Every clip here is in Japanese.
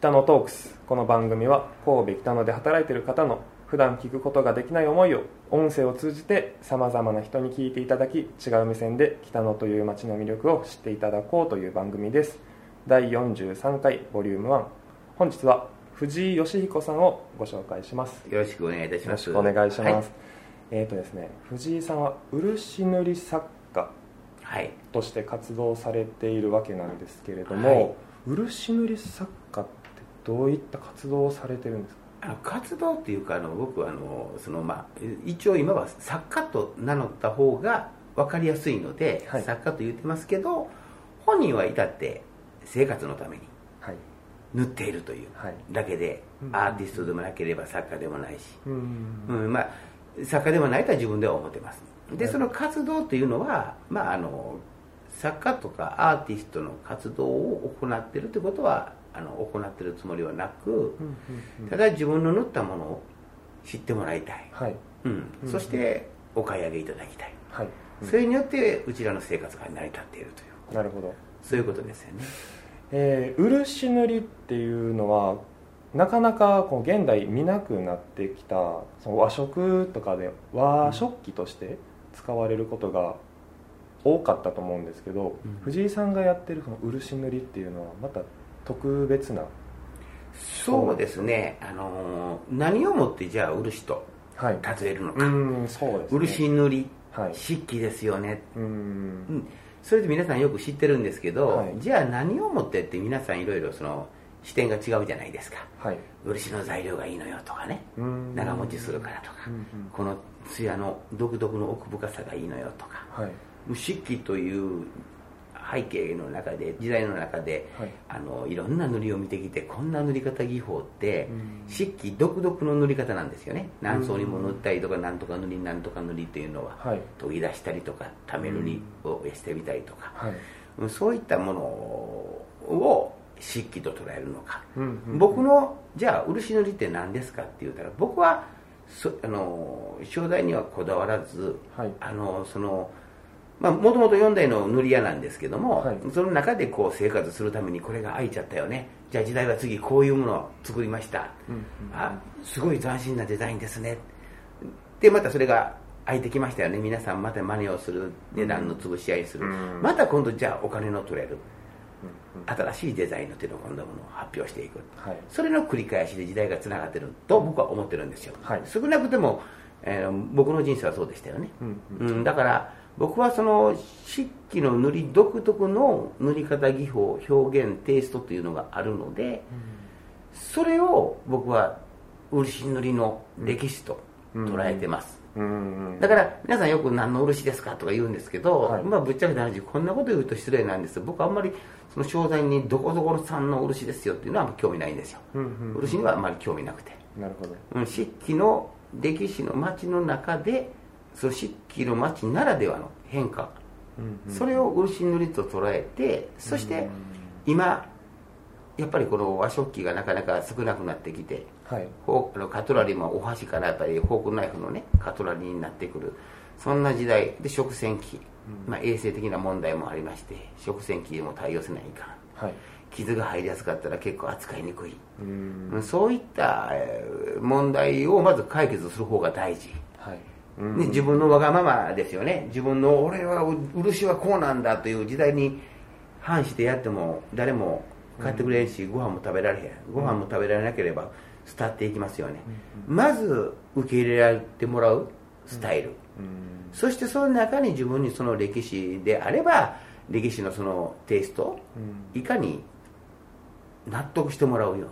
北野トークス。この番組は神戸北野で働いている方の普段聞くことができない思いを音声を通じてさまざまな人に聞いていただき違う目線で北野という街の魅力を知っていただこうという番組です。第43回ボリューム1本日は藤井義彦さんをご紹介します。よろしくお願いいたします。よろしくお願いします、はい。えっ、とですね藤井さんは漆塗り作家はい。として活動されているわけなんですけれども、はい。漆塗り作どういった活動をされてるんですか？活動っていうかあの僕はあのその、まあ、一応今は作家と名乗った方が分かりやすいので、はい。作家と言ってますけど本人は至って生活のためにはい。塗っているというはい。だけで、うん。アーティストでもなければ作家でもないし、うん。うんまあ、作家でもないとは自分では思ってます。ではい。その活動というのは、まあ、あの作家とかアーティストの活動を行っているということはあの行っているつもりはなくただ自分の塗ったものを知ってもらいたい、はい。うん。うんそしてお買い上げいただきたい、はい、それによってうちらの生活が成り立っているという。なるほど、そういうことですよね。えー、漆塗りっていうのはなかなかこう現代見なくなってきたその和食とかで和食器として使われることが多かったと思うんですけど、うん。藤井さんがやってるその漆塗りっていうのはまた特別な？そうですね、あのー何をもってじゃあ漆とはい。例えるのか、うんそうですね。漆塗り。はい。漆器ですよね、うん。うん、それで皆さんよく知ってるんですけど、はい。じゃあ何をもってって皆さんいろいろその視点が違うじゃないですか。はい。漆の材料がいいのよとかね。うん。長持ちするからとか、この艶の独特の奥深さがいいのよとか。はい。漆器という背景の中で時代の中で、はい。あのいろんな塗りを見てきてこんな塗り方技法って、うん。漆器独特の塗り方なんですよね。何層にも塗ったりとかなん。とか塗りなんとか塗りっていうのは、はい。研ぎ出したりとかため塗りをしてみたりとか、はい。うんそういったものを漆器と捉えるのか、うんうん僕のじゃあ漆塗りって何ですかって言ったら僕はそあの正代にはこだわらず、はい。あのそのまあもともと4代の塗り屋なんですけども、はい。その中でこう生活するためにこれが空いちゃったよね。じゃあ時代は次こういうものを作りました、うんうん。あすごい斬新なデザインですね。でまたそれが空いてきましたよね。皆さんまた真似をする値段の潰し合いする、うん。また今度じゃあお金の取れる。うんうん。新しいデザインの手の込んだものを発表していく。はい。それの繰り返しで時代がつながってると僕は思ってるんですよ、はい。少なくても、えー僕の人生はそうでしたよね、うん。うんだから僕はその漆器の塗り独特の塗り方技法表現テイストというのがあるのでそれを僕は漆塗りの歴史と捉えてます、うん。うんだから皆さんよく何の漆ですかとか言うんですけど、はい。まあぶっちゃけた話こんなこと言うと失礼なんですよ。僕はあんまりその商材にどこどこの産の漆ですよっていうのはあんま興味ないんですよ、うんうん。漆にはあんまり興味なくて、なるほど。うん、漆器の歴史の街の中でその漆器の街ならではの変化、それを漆塗りと捉えてそして今やっぱりこの和食器がなかなか少なくなってきてはい。フォークのカトラリーもお箸からやっぱりフォークナイフのねカトラリーになってくる。そんな時代で食洗機、まあ、衛生的な問題もありまして食洗機でも対応せないかん。はい。傷が入りやすかったら結構扱いにくい、そういったえー問題をまず解決する方が大事、はいね、自分のわがままですよね。自分の俺は漆はこうなんだという時代に反してやっても誰も買ってくれんし、ご飯も食べられへん。ご飯も食べられなければ廃っていきますよね、まず受け入れられてもらうスタイル、うん。そしてその中に自分にその歴史であれば歴史のそのテイストうん。いかに納得してもらうように、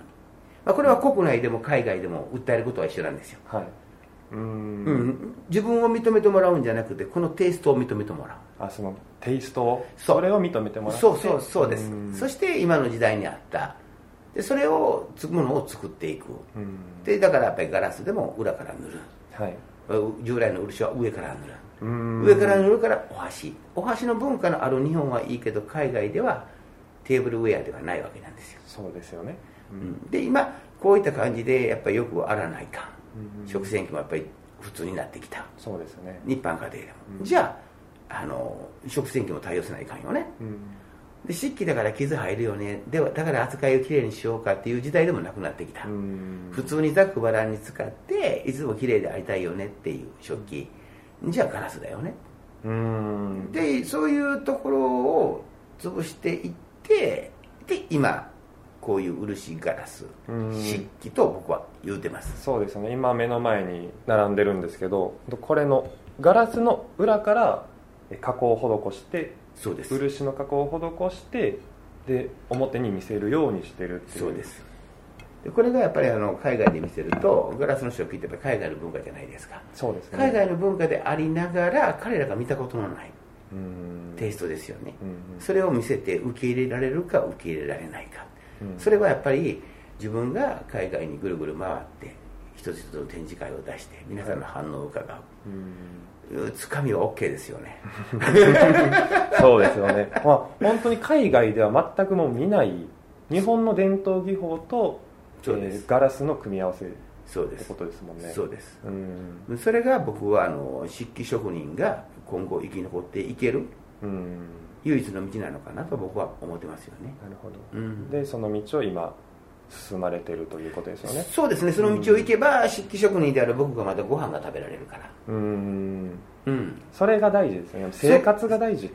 まあ、これは国内でも海外でも訴えることは一緒なんですよ、はいうん。うん、自分を認めてもらうんじゃなくてこのテイストを認めてもらう。あそのテイストを？それを認めてもらって。そうそうそうです、ん。そして今の時代に合った。でそれをつものを作っていく。うん。でだからやっぱりガラスでも裏から塗る。はい。従来の漆は上から塗る。うん。上から塗るからお箸。お箸の文化のある日本はいいけど海外ではテーブルウェアではないわけなんですよ、そうですよね。うん。で今こういった感じでやっぱりよく洗わないかうんん食洗機もやっぱり普通になってきた。そうですよね一般家庭でも、うん。じゃああの食洗機も対応せないかんよね。うん。で漆器だから傷入るよね。ではだから扱いをきれいにしようかっていう時代でもなくなってきた、うん。普通にざっくばらんに使っていつもきれいでありたいよねっていう食器じゃあガラスだよね。うん。でそういうところを潰していってで今こういう漆ガラスうん。漆器と僕は言うてます。そうですね。今目の前に並んでるんですけどこれのガラスの裏からえ加工を施してそうです。漆の加工を施してで表に見せるようにしてるっていう。そうです。でこれがやっぱりあの海外で見せるとガラスの食器ってやっぱり海外の文化じゃないですか。そうですね。海外の文化でありながら彼らが見たことのないうん。テイストですよね、うんうん。それを見せて受け入れられるか受け入れられないか、うんそれはやっぱり自分が海外にぐるぐる回って一つ一つの展示会を出して皆さんの反応を伺う。ん。う、つかみは OK ですよね。そうですよね、まあ、本当に海外では全くもう見ない日本の伝統技法と、そうです。えーガラスの組み合わせっそうです。てことですもんね。そうです。うん。それが僕はあの漆器職人が今後生き残っていける。うん唯一の道なのかなと僕は思ってますよね、なるほど。うん。でその道を今進まれてるということですよね。そうですね。その道を行けば漆器職人である僕がまたご飯が食べられるから。うん。うん。それが大事ですね。生活が大事。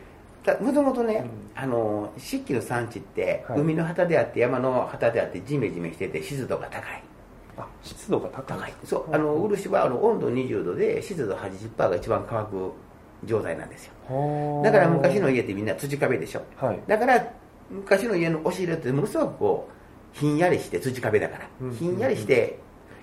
もともとね、うあの漆器の産地って、はい。海の旗であって山の旗であってジメジメしてて湿度が高い。あ湿度が高い。高い。そう。あの漆はあの温度20度で湿度80%が一番乾く状態なんですよ。はあだから昔の家ってみんな土壁でしょ。はい。だから昔の家の押し入れってものすごくこうひんやりして土壁だから、うんひんやりして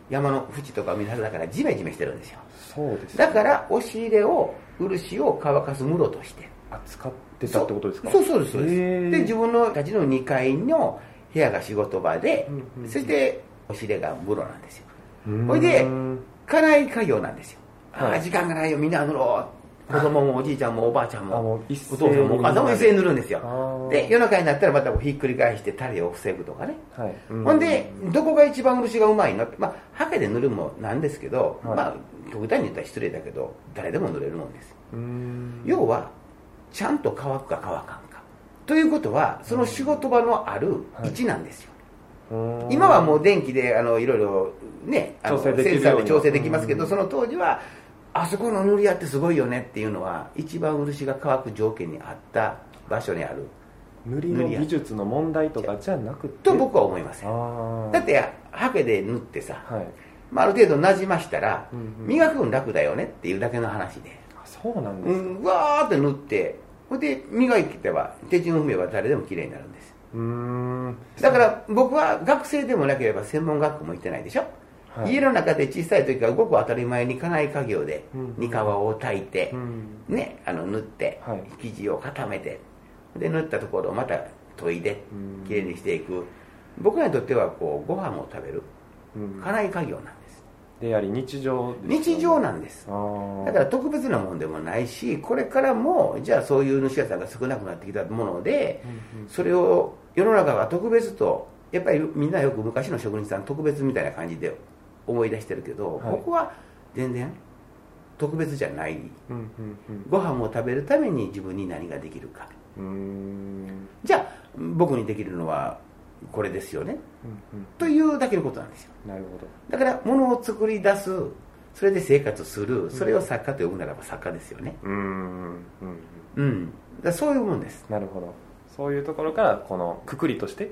山の縁とか海の中だからジメジメしてるんですよ。そうですだから押し入れを漆を乾かす室として。扱ってたってことですか？そうそうですそうです。で自分のたちの2階の部屋が仕事場で、うんうんそして押し入れが風呂なんですよ。うん。ほいで家内家業なんですよ、はい。ああ時間がないよみんな塗ろう子供もおじいちゃんもおばあちゃんもお父さんもお母さんも一斉に塗るんですあよー。で夜中になったらまたこうひっくり返してタレを防ぐとかね。はい。ほんで、どこが一番漆がうまいのって、まあ、ハケで塗るもなんですけど、はい。まあ、極端に言ったら失礼だけど、誰でも塗れるもんです。うん。要は、ちゃんと乾くか乾かんか。ということは、その仕事場のある位置なんですよ。うん。今はもう電気であのいろいろね、あのセンサーで調整できますけど、うん。その当時は、あそこの塗り屋ってすごいよねっていうのは、一番漆が乾く条件にあった場所にある。塗りの技術の問題とかじゃなくて？と僕は思いません。だって、ハケで塗ってさ、はい。まあ、ある程度馴染ましたら、うんうん。磨くの楽だよねっていうだけの話で、あそうなんですうん、わーって塗ってほいで磨いてば手順踏めば誰でも綺麗になるんです。うーん。だから僕は学生でもなければ専門学校も行ってないでしょ、はい。家の中で小さい時からごく当たり前に家内家業でうん。煮皮を炊いてう、ん。ね、あの塗って、はい。生地を固めてで塗ったところをまた研いでうん。きれいにしていく。僕らにとってはこうご飯を食べるうん。家内家業なんです。であり日常ね。日常なんです。だから特別なもんでもないしこれからもじゃあそういう主屋さんが少なくなってきたものでそれを世の中が特別とやっぱりみんなよく昔の職人さん特別みたいな感じで思い出してるけど、はい。僕は全然特別じゃない。うんうんご飯を食べるために自分に何ができるか。じゃあ僕にできるのはこれですよね。うんというだけのことなんですよ。うんなるほど。だから物を作り出すそれで生活するそれを作家と呼ぶならば作家ですよね。うーん。うんうん。だそういうもんです。なるほど。そういうところからこのくくりとして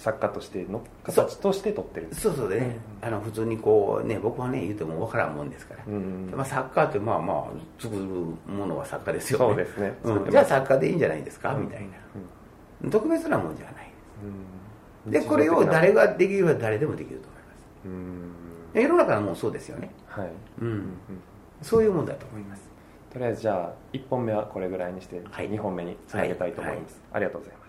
作家としての形として取ってるそうそうでね、あの普通にこうね僕はね言うても分からんもんですから、うんうんまあ、サッカーってまあまあ作るものは作家ですよね。そうですね。うん。じゃあ作家でいいんじゃないですか、うんみたいな。特別なもんじゃない。うん。でこれを誰ができれば誰でもできると思います。うん。世の中はもうそうですよね。はい。うん、うんうん。そういうもんだと思います。とりあえずじゃあ1本目はこれぐらいにしてはい。2本目につなげたいと思います、ありがとうございます